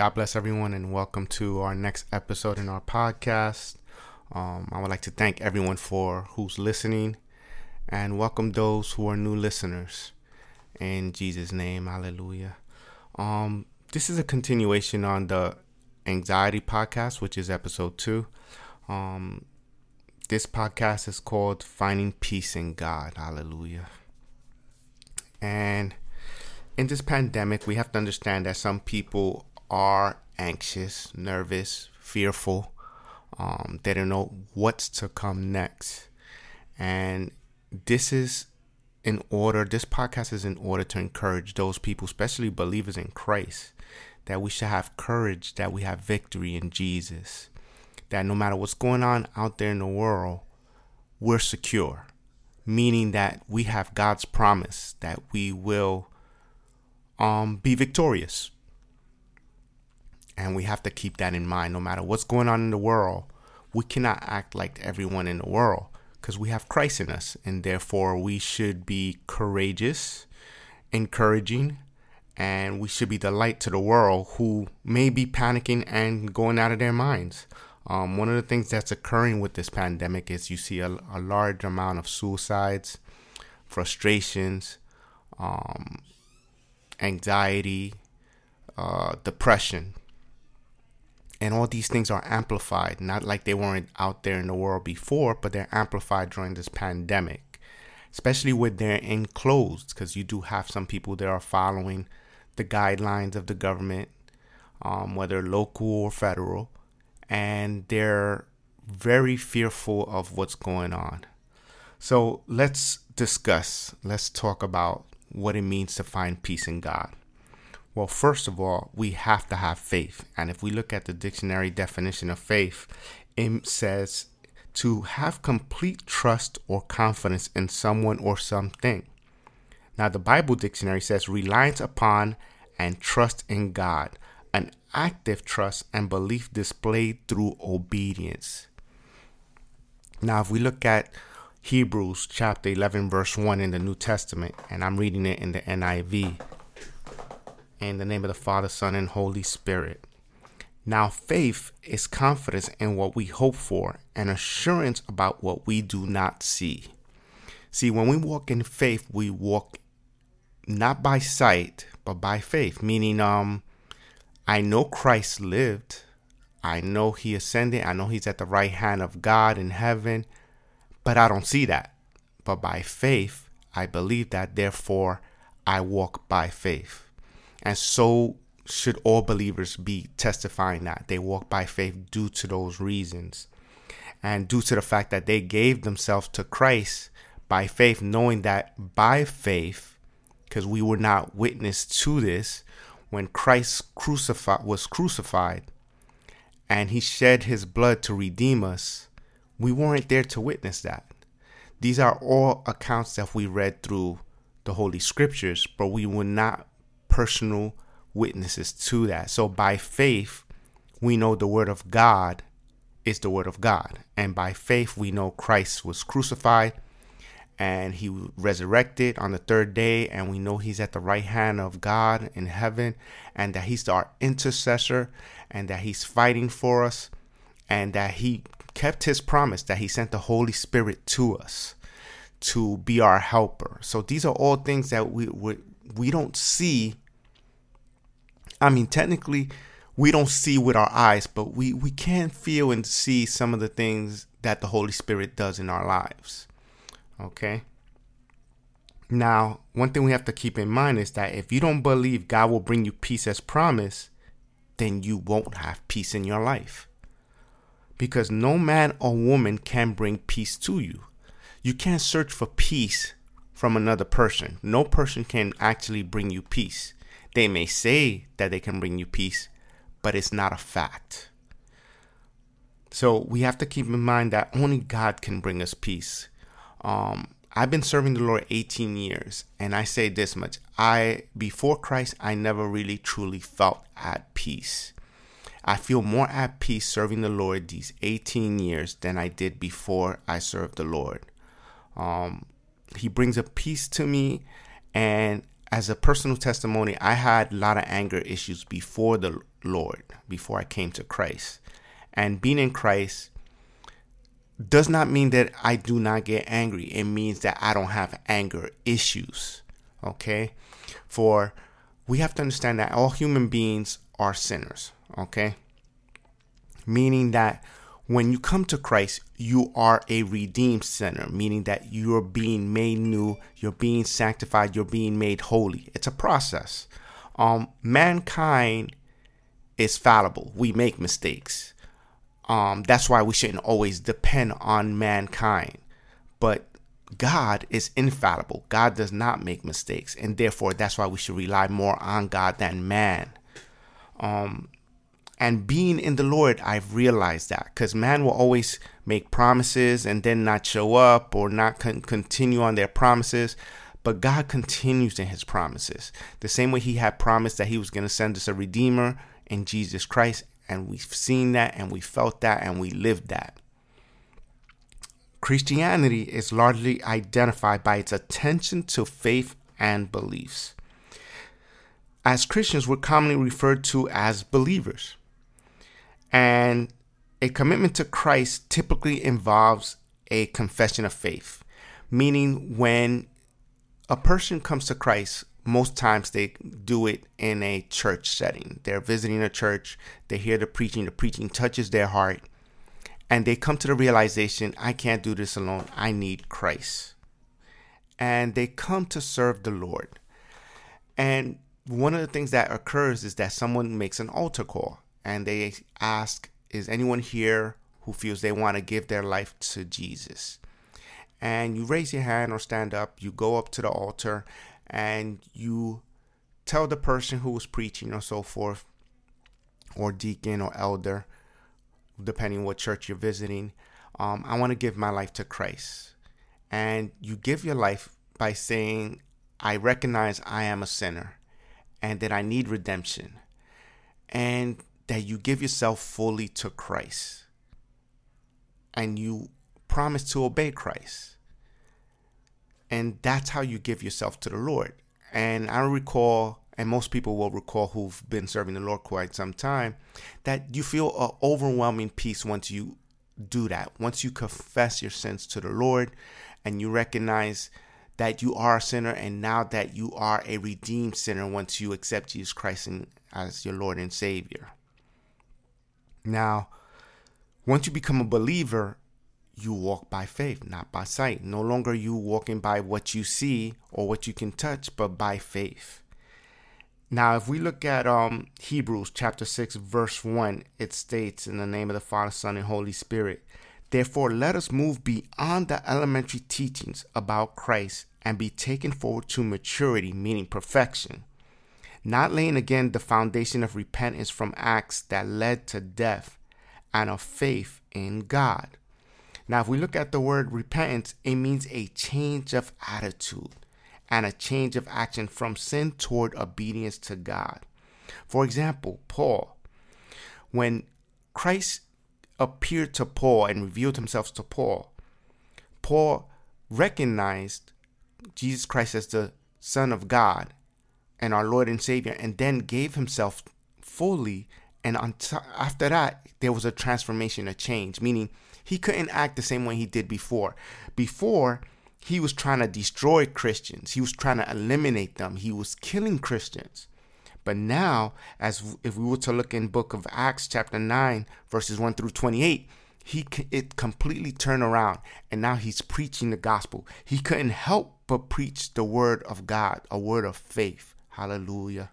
God bless everyone and welcome to our next episode in our podcast. Um, I would like to thank everyone for who's listening and welcome those who are new listeners. In Jesus' name, hallelujah. Um, this is a continuation on the anxiety podcast, which is episode two. Um, this podcast is called Finding Peace in God. Hallelujah. And in this pandemic, we have to understand that some people are anxious, nervous, fearful. Um, they don't know what's to come next. And this is in order, this podcast is in order to encourage those people, especially believers in Christ, that we should have courage, that we have victory in Jesus, that no matter what's going on out there in the world, we're secure, meaning that we have God's promise that we will um, be victorious. And we have to keep that in mind no matter what's going on in the world. We cannot act like everyone in the world because we have Christ in us. And therefore, we should be courageous, encouraging, and we should be the light to the world who may be panicking and going out of their minds. Um, one of the things that's occurring with this pandemic is you see a, a large amount of suicides, frustrations, um, anxiety, uh, depression. And all these things are amplified, not like they weren't out there in the world before, but they're amplified during this pandemic, especially when they're enclosed, because you do have some people that are following the guidelines of the government, um, whether local or federal, and they're very fearful of what's going on. So let's discuss, let's talk about what it means to find peace in God. Well, first of all, we have to have faith. And if we look at the dictionary definition of faith, it says to have complete trust or confidence in someone or something. Now, the Bible dictionary says reliance upon and trust in God, an active trust and belief displayed through obedience. Now, if we look at Hebrews chapter 11, verse 1 in the New Testament, and I'm reading it in the NIV. In the name of the Father, Son, and Holy Spirit. Now, faith is confidence in what we hope for and assurance about what we do not see. See, when we walk in faith, we walk not by sight, but by faith, meaning, um, I know Christ lived. I know he ascended. I know he's at the right hand of God in heaven but I don't see that. But by faith, I believe that, therefore, I walk by faith. And so should all believers be testifying that they walk by faith due to those reasons. And due to the fact that they gave themselves to Christ by faith, knowing that by faith, because we were not witness to this, when Christ crucified was crucified and he shed his blood to redeem us, we weren't there to witness that. These are all accounts that we read through the Holy Scriptures, but we were not personal witnesses to that. So by faith, we know the Word of God is the Word of God. And by faith, we know Christ was crucified and he resurrected on the third day. And we know he's at the right hand of God in heaven and that he's our intercessor and that he's fighting for us and that he kept his promise that he sent the Holy Spirit to us to be our helper. So these are all things that we we, we don't see. I mean, technically, we don't see with our eyes, but we we can feel and see some of the things that the Holy Spirit does in our lives. Okay. Now, one thing we have to keep in mind is that if you don't believe God will bring you peace as promised, then you won't have peace in your life because no man or woman can bring peace to you. You can't search for peace from another person. No person can actually bring you peace. They may say that they can bring you peace, but it's not a fact. So we have to keep in mind that only God can bring us peace. Um, I've been serving the Lord 18 years, and I say this much: I before Christ, I never really truly felt at peace. I feel more at peace serving the Lord these 18 years than I did before I served the Lord. Um, he brings a peace to me, and as a personal testimony, I had a lot of anger issues before the Lord, before I came to Christ. And being in Christ does not mean that I do not get angry. It means that I don't have anger issues. Okay? For we have to understand that all human beings are sinners. Okay? Meaning that when you come to Christ, you are a redeemed sinner, meaning that you're being made new, you're being sanctified, you're being made holy. It's a process. Um, mankind is fallible. We make mistakes. Um, that's why we shouldn't always depend on mankind. But God is infallible. God does not make mistakes, and therefore that's why we should rely more on God than man. Um, and being in the Lord, I've realized that because man will always make promises and then not show up or not con- continue on their promises. But God continues in his promises. The same way he had promised that he was going to send us a redeemer in Jesus Christ. And we've seen that and we felt that and we lived that. Christianity is largely identified by its attention to faith and beliefs. As Christians, we're commonly referred to as believers. And a commitment to Christ typically involves a confession of faith, meaning when a person comes to Christ, most times they do it in a church setting. They're visiting a church, they hear the preaching, the preaching touches their heart, and they come to the realization I can't do this alone. I need Christ. And they come to serve the Lord. And one of the things that occurs is that someone makes an altar call and they ask, Is anyone here who feels they want to give their life to Jesus? And you raise your hand or stand up, you go up to the altar, and you tell the person who was preaching or so forth, or deacon or elder, depending what church you're visiting, um, I want to give my life to Christ. And you give your life by saying, I recognize I am a sinner and that I need redemption. And that you give yourself fully to Christ and you promise to obey Christ. And that's how you give yourself to the Lord. And I recall, and most people will recall who've been serving the Lord quite some time, that you feel an overwhelming peace once you do that. Once you confess your sins to the Lord and you recognize that you are a sinner and now that you are a redeemed sinner once you accept Jesus Christ as your Lord and Savior. Now, once you become a believer, you walk by faith, not by sight. No longer you walking by what you see or what you can touch, but by faith. Now, if we look at um, Hebrews chapter 6, verse 1, it states, In the name of the Father, Son, and Holy Spirit, Therefore, let us move beyond the elementary teachings about Christ and be taken forward to maturity, meaning perfection not laying again the foundation of repentance from acts that led to death and of faith in God. Now, if we look at the word repentance, it means a change of attitude and a change of action from sin toward obedience to God. For example, Paul, when Christ appeared to Paul and revealed himself to Paul, Paul recognized Jesus Christ as the Son of God and our Lord and Savior, and then gave himself fully. And on t- after that, there was a transformation, a change, meaning he couldn't act the same way he did before. Before, he was trying to destroy Christians, he was trying to eliminate them, he was killing Christians. But now, as if we were to look in book of Acts chapter 9 verses 1 through 28, he it completely turned around and now he's preaching the gospel. He couldn't help but preach the word of God, a word of faith. Hallelujah.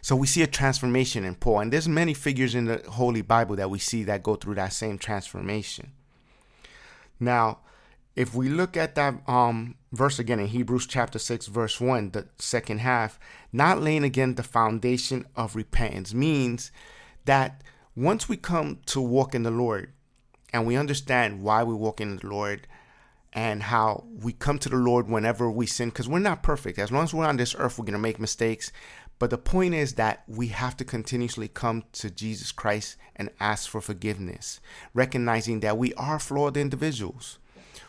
So we see a transformation in Paul, and there's many figures in the Holy Bible that we see that go through that same transformation. Now, if we look at that um, verse again in Hebrews chapter 6, verse 1, the second half, not laying again the foundation of repentance means that once we come to walk in the Lord and we understand why we walk in the Lord and how we come to the Lord whenever we sin because we're not perfect. As long as we're on this earth, we're going to make mistakes. But the point is that we have to continuously come to Jesus Christ and ask for forgiveness, recognizing that we are flawed individuals.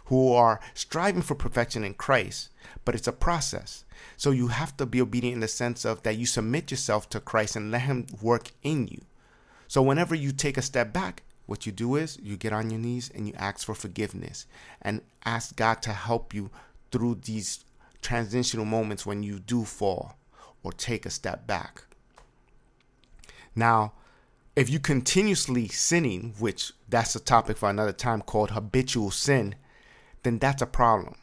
who are striving for perfection in Christ, but it's a process. So you have to be obedient in the sense of that you submit yourself to Christ and let Him work in you. So whenever you take a step back, what you do is you get on your knees and you ask for forgiveness and ask God to help you through these transitional moments when you do fall or take a step back. Now, if you continuously sinning, which that's a topic for another time called habitual sin, then that's a problem.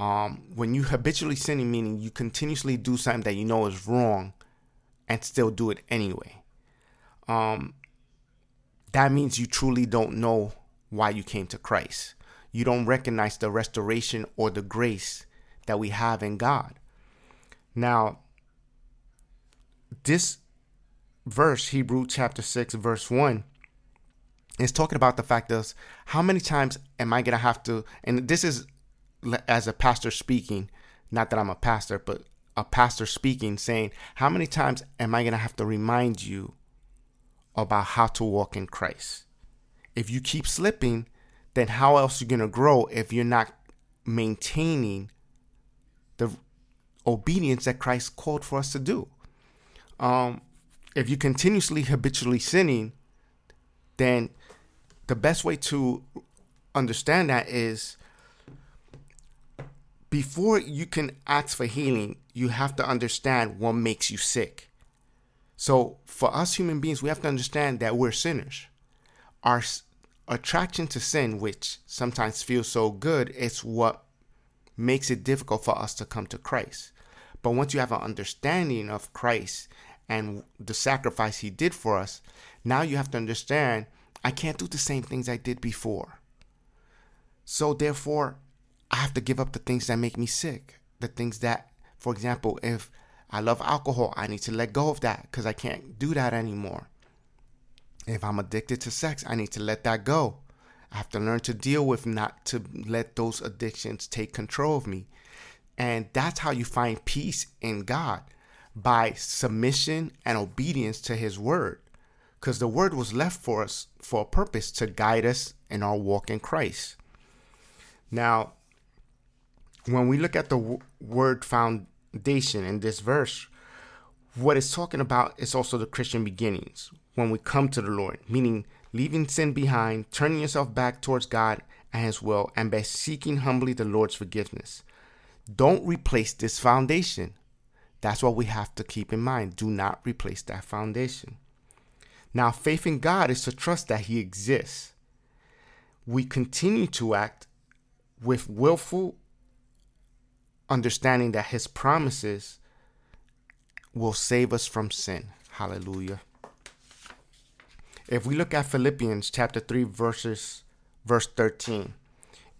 Um, when you habitually sinning, meaning you continuously do something that you know is wrong and still do it anyway. Um, that means you truly don't know why you came to Christ. You don't recognize the restoration or the grace that we have in God. Now, this verse, Hebrew chapter 6, verse 1, is talking about the fact of how many times am I going to have to, and this is as a pastor speaking, not that I'm a pastor, but a pastor speaking, saying, How many times am I going to have to remind you about how to walk in Christ? If you keep slipping, then how else are you going to grow if you're not maintaining the obedience that Christ called for us to do? Um, if you're continuously habitually sinning, then the best way to understand that is before you can ask for healing, you have to understand what makes you sick. So, for us human beings, we have to understand that we're sinners. Our attraction to sin, which sometimes feels so good, is what makes it difficult for us to come to Christ. But once you have an understanding of Christ and the sacrifice he did for us, now you have to understand I can't do the same things I did before. So therefore, I have to give up the things that make me sick. The things that, for example, if I love alcohol, I need to let go of that because I can't do that anymore. If I'm addicted to sex, I need to let that go. I have to learn to deal with not to let those addictions take control of me. And that's how you find peace in God by submission and obedience to his word because the word was left for us for a purpose to guide us in our walk in Christ. Now, when we look at the w- word foundation in this verse, what it's talking about is also the Christian beginnings when we come to the Lord, meaning leaving sin behind, turning yourself back towards God and His will, and by seeking humbly the Lord's forgiveness. Don't replace this foundation. That's what we have to keep in mind. Do not replace that foundation. Now, faith in God is to trust that He exists. We continue to act with willful understanding that His promises will save us from sin. Hallelujah. If we look at Philippians chapter 3 verses verse 13,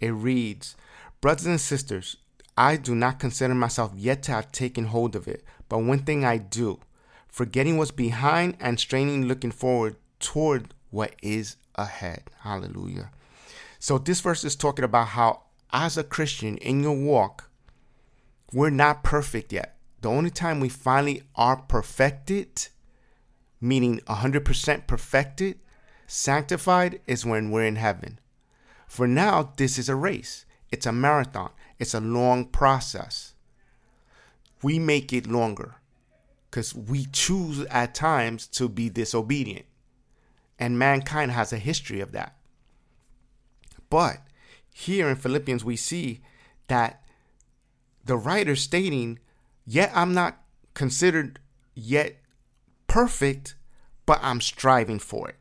it reads, "Brothers and sisters, I do not consider myself yet to have taken hold of it, but one thing I do, forgetting what's behind and straining looking forward toward what is ahead. Hallelujah. So this verse is talking about how as a Christian in your walk, we're not perfect yet. The only time we finally are perfected, meaning 100% perfected, sanctified, is when we're in heaven. For now, this is a race, it's a marathon. It's a long process. We make it longer because we choose at times to be disobedient. And mankind has a history of that. But here in Philippians, we see that the writer stating, Yet I'm not considered yet perfect, but I'm striving for it.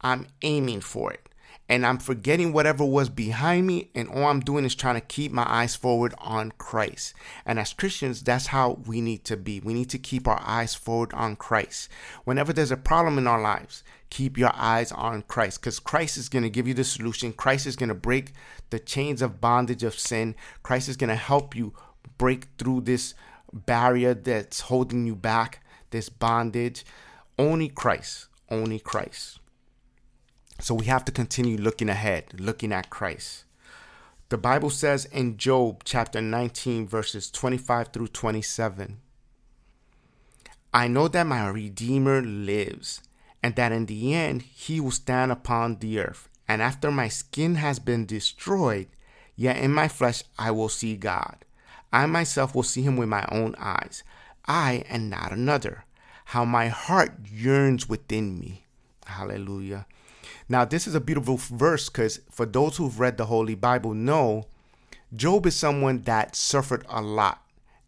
I'm aiming for it and I'm forgetting whatever was behind me, and all I'm doing is trying to keep my eyes forward on Christ. And as Christians, that's how we need to be. We need to keep our eyes forward on Christ. Whenever there's a problem in our lives, keep your eyes on Christ because Christ is going to give you the solution. Christ is going to break the chains of bondage of sin. Christ is going to help you break through this barrier that's holding you back, this bondage. Only Christ. Only Christ. So we have to continue looking ahead, looking at Christ. The Bible says in Job chapter 19, verses 25 through 27 I know that my Redeemer lives, and that in the end he will stand upon the earth. And after my skin has been destroyed, Yet in my flesh I will see God. I myself will see him with my own eyes. I and not another. How my heart yearns within me. Hallelujah. Now, this is a beautiful verse because for those who've read the Holy Bible know Job is someone that suffered a lot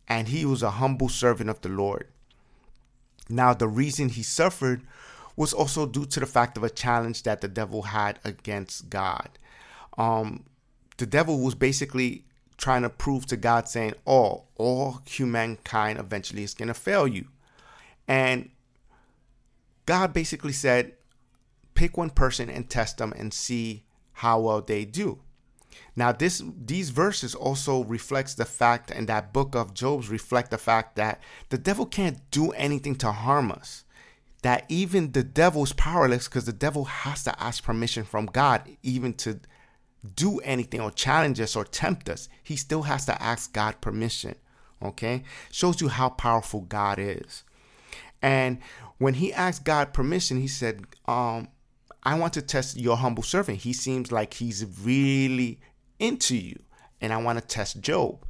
and he was a humble servant of the Lord. Now, the reason he suffered was also due to the fact of a challenge that the devil had against God. Um, the devil was basically trying to prove to God, saying, "Oh, all humankind eventually is going to fail you," and God basically said, "Pick one person and test them and see how well they do." Now, this these verses also reflects the fact, and that book of Job's reflect the fact that the devil can't do anything to harm us that even the devil is powerless because the devil has to ask permission from God even to do anything or challenge us or tempt us. He still has to ask God permission. Okay? Shows you how powerful God is. And when he asked God permission, he said, um, I want to test your humble servant. He seems like he's really into you. And I want to test Job.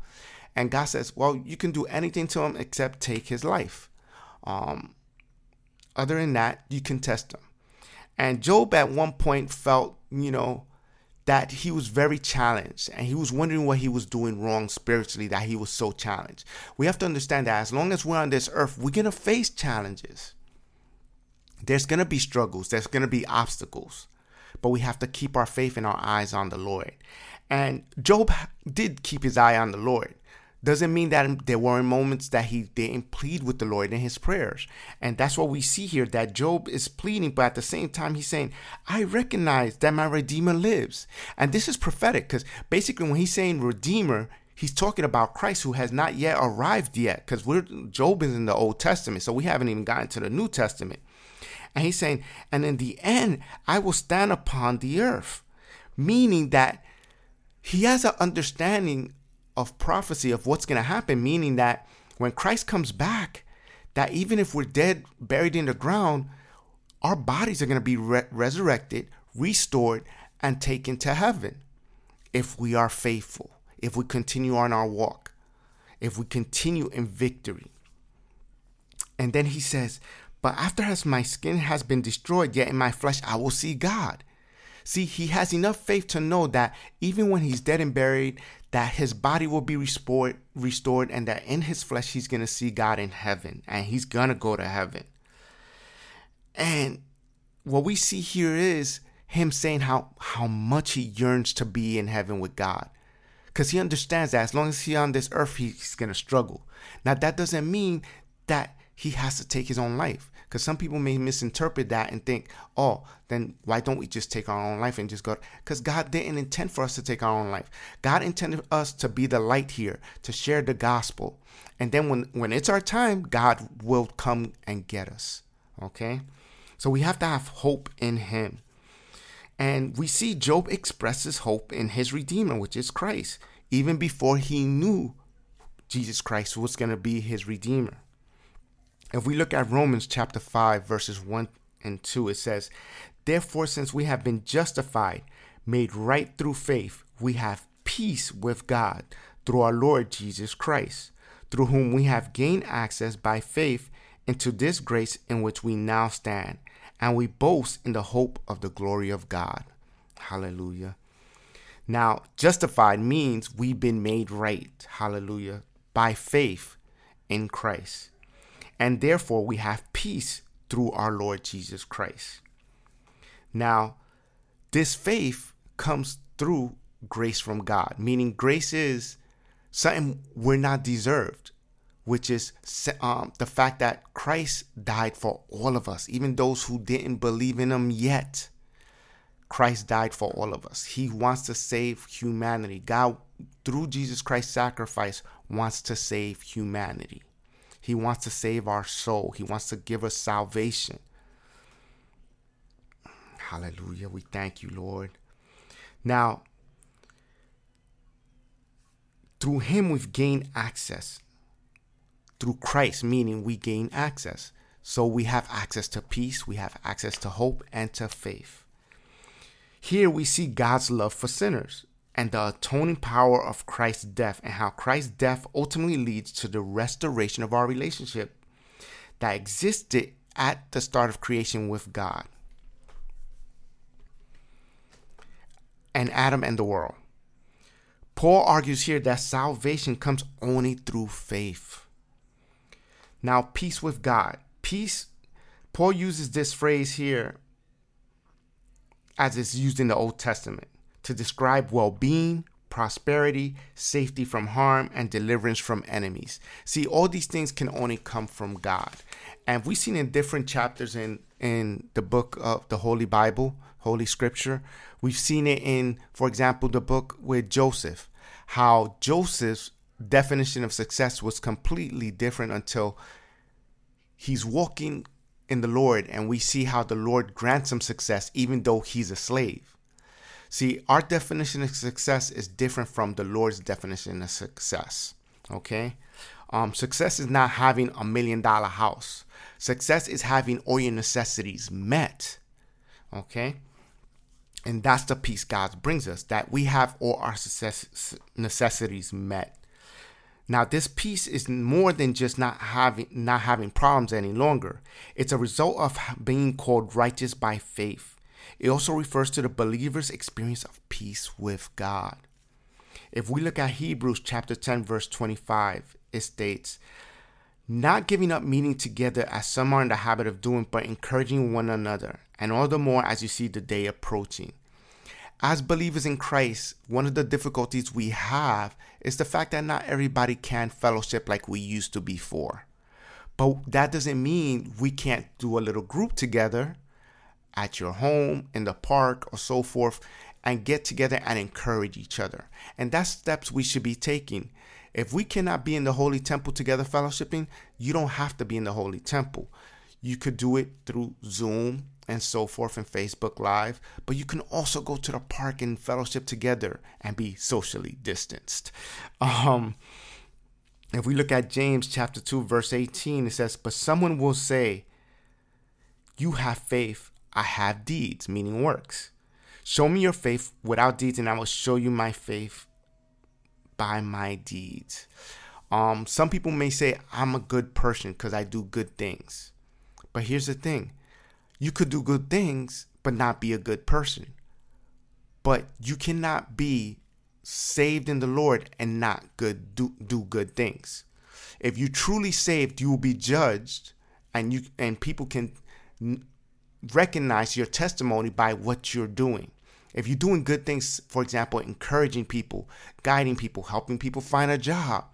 And God says, Well, you can do anything to him except take his life. Um, other than that, you can test him. And Job at one point felt, you know, that he was very challenged and he was wondering what he was doing wrong spiritually that he was so challenged. We have to understand that as long as we're on this earth, we're going to face challenges. There's going to be struggles, there's going to be obstacles, but we have to keep our faith and our eyes on the Lord. And Job did keep his eye on the Lord doesn't mean that there weren't moments that he didn't plead with the Lord in his prayers. And that's what we see here that Job is pleading, but at the same time, he's saying, I recognize that my Redeemer lives. And this is prophetic because basically, when he's saying Redeemer, he's talking about Christ who has not yet arrived yet because we're Job is in the Old Testament, so we haven't even gotten to the New Testament. And he's saying, and in the end, I will stand upon the earth, meaning that he has an understanding of prophecy of what's going to happen, meaning that when Christ comes back, that even if we're dead, buried in the ground, our bodies are going to be re- resurrected, restored, and taken to heaven if we are faithful, if we continue on our walk, if we continue in victory. And then he says, But after as my skin has been destroyed, yet in my flesh I will see God. See, he has enough faith to know that even when he's dead and buried, that his body will be restored, restored, and that in his flesh he's gonna see God in heaven, and he's gonna go to heaven. And what we see here is him saying how how much he yearns to be in heaven with God. Because he understands that as long as he's on this earth, he's gonna struggle. Now that doesn't mean that he has to take his own life. Because some people may misinterpret that and think, oh, then why don't we just take our own life and just go? Because God didn't intend for us to take our own life. God intended us to be the light here, to share the gospel. And then when, when it's our time, God will come and get us. Okay? So we have to have hope in Him. And we see Job expresses hope in his Redeemer, which is Christ, even before he knew Jesus Christ was going to be his Redeemer. If we look at Romans chapter 5, verses 1 and 2, it says, Therefore, since we have been justified, made right through faith, we have peace with God through our Lord Jesus Christ, through whom we have gained access by faith into this grace in which we now stand, and we boast in the hope of the glory of God. Hallelujah. Now, justified means we've been made right. Hallelujah. By faith in Christ and therefore we have peace through our Lord Jesus Christ. Now, this faith comes through grace from God, meaning grace is something we're not deserved, which is um, the fact that Christ died for all of us, even those who didn't believe in Him yet. Christ died for all of us. He wants to save humanity. God, through Jesus Christ's sacrifice, wants to save humanity. He wants to save our soul. He wants to give us salvation. Hallelujah. We thank you, Lord. Now, through him we've gained access. Through Christ, meaning we gain access. So we have access to peace, we have access to hope and to faith. Here we see God's love for sinners. And the atoning power of Christ's death and how Christ's death ultimately leads to the restoration of our relationship that existed at the start of creation with God and Adam and the world. Paul argues here that salvation comes only through faith. Now, peace with God. Peace, Paul uses this phrase here as it's used in the Old Testament to describe well being, prosperity, safety from harm, and deliverance from enemies. See, all these things can only come from God. And we've seen in different chapters in, in the book of the Holy Bible, Holy Scripture, we've seen it in, for example, the book with Joseph, how Joseph's definition of success was completely different until he's walking in the Lord and we see how the Lord grants him success even though he's a slave. See, our definition of success is different from the Lord's definition of success. Okay? Um, success is not having a million dollar house. Success is having all your necessities met. Okay? And that's the peace God brings us that we have all our success, necessities met. Now, this peace is more than just not having not having problems any longer. It's a result of being called righteous by faith. It also refers to the believer's experience of peace with God. If we look at Hebrews chapter 10 verse 25, it states, not giving up meeting together as some are in the habit of doing, but encouraging one another, and all the more as you see the day approaching. As believers in Christ, one of the difficulties we have is the fact that not everybody can fellowship like we used to before. But that doesn't mean we can't do a little group together at your home, in the park, or so forth, and get together and encourage each other. And that's steps we should be taking. If we cannot be in the Holy Temple together fellowshipping, you don't have to be in the Holy Temple. You could do it through Zoom and so forth and Facebook Live, but you can also go to the park and fellowship together and be socially distanced. Um, if we look at James chapter 2, verse 18, it says, But someone will say, You have faith, I have deeds, meaning works. Show me your faith without deeds, and I will show you my faith by my deeds. Um, some people may say I'm a good person because I do good things. But here's the thing you could do good things, but not be a good person. But you cannot be saved in the Lord and not good do, do good things. If you truly saved, you will be judged and you and people can recognize your testimony by what you're doing. If you're doing good things, for example, encouraging people, guiding people, helping people find a job,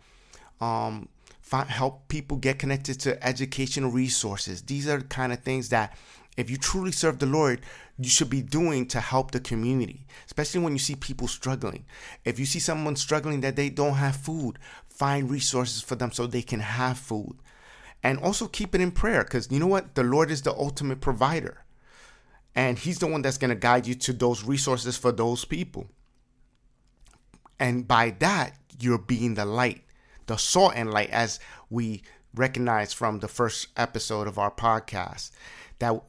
um, find, help people get connected to educational resources. These are the kind of things that, if you truly serve the Lord, you should be doing to help the community, especially when you see people struggling. If you see someone struggling that they don't have food, find resources for them so they can have food and also keep it in prayer because you know what? The Lord is the ultimate provider. And He's the one that's going to guide you to those resources for those people. And by that, you're being the light, the salt and light, as we recognize from the first episode of our podcast. That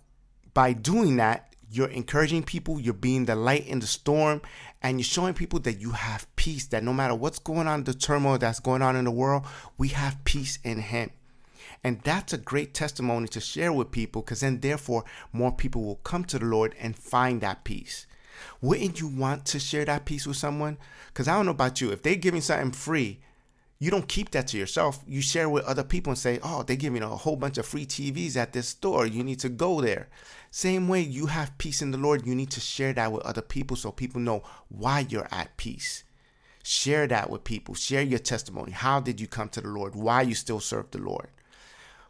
by doing that, you're encouraging people, you're being the light in the storm, and you're showing people that you have peace, that no matter what's going on, the turmoil that's going on in the world, we have peace in Him. And that's a great testimony to share with people because then, therefore, more people will come to the Lord and find that peace. Wouldn't you want to share that peace with someone? Because I don't know about you. If they're giving something free, you don't keep that to yourself. You share with other people and say, oh, they're giving a whole bunch of free TVs at this store. You need to go there. Same way you have peace in the Lord, you need to share that with other people so people know why you're at peace. Share that with people. Share your testimony. How did you come to the Lord? Why you still serve the Lord?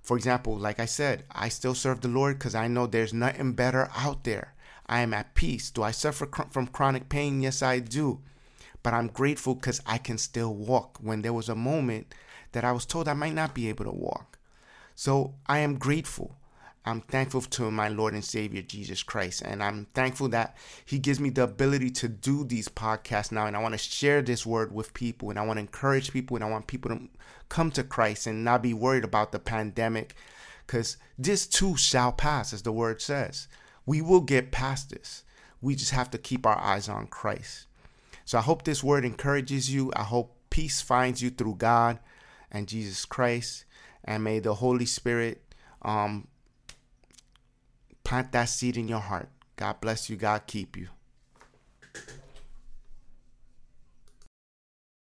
For example, like I said, I still serve the Lord because I know there's nothing better out there. I am at peace. Do I suffer from chronic pain? Yes, I do. But I'm grateful because I can still walk when there was a moment that I was told I might not be able to walk. So I am grateful. I'm thankful to my Lord and Savior Jesus Christ. And I'm thankful that He gives me the ability to do these podcasts now. And I want to share this word with people. And I want to encourage people. And I want people to come to Christ and not be worried about the pandemic. Because this too shall pass, as the word says. We will get past this. We just have to keep our eyes on Christ. So I hope this word encourages you. I hope peace finds you through God and Jesus Christ. And may the Holy Spirit um, plant that seed in your heart. God bless you. God keep you.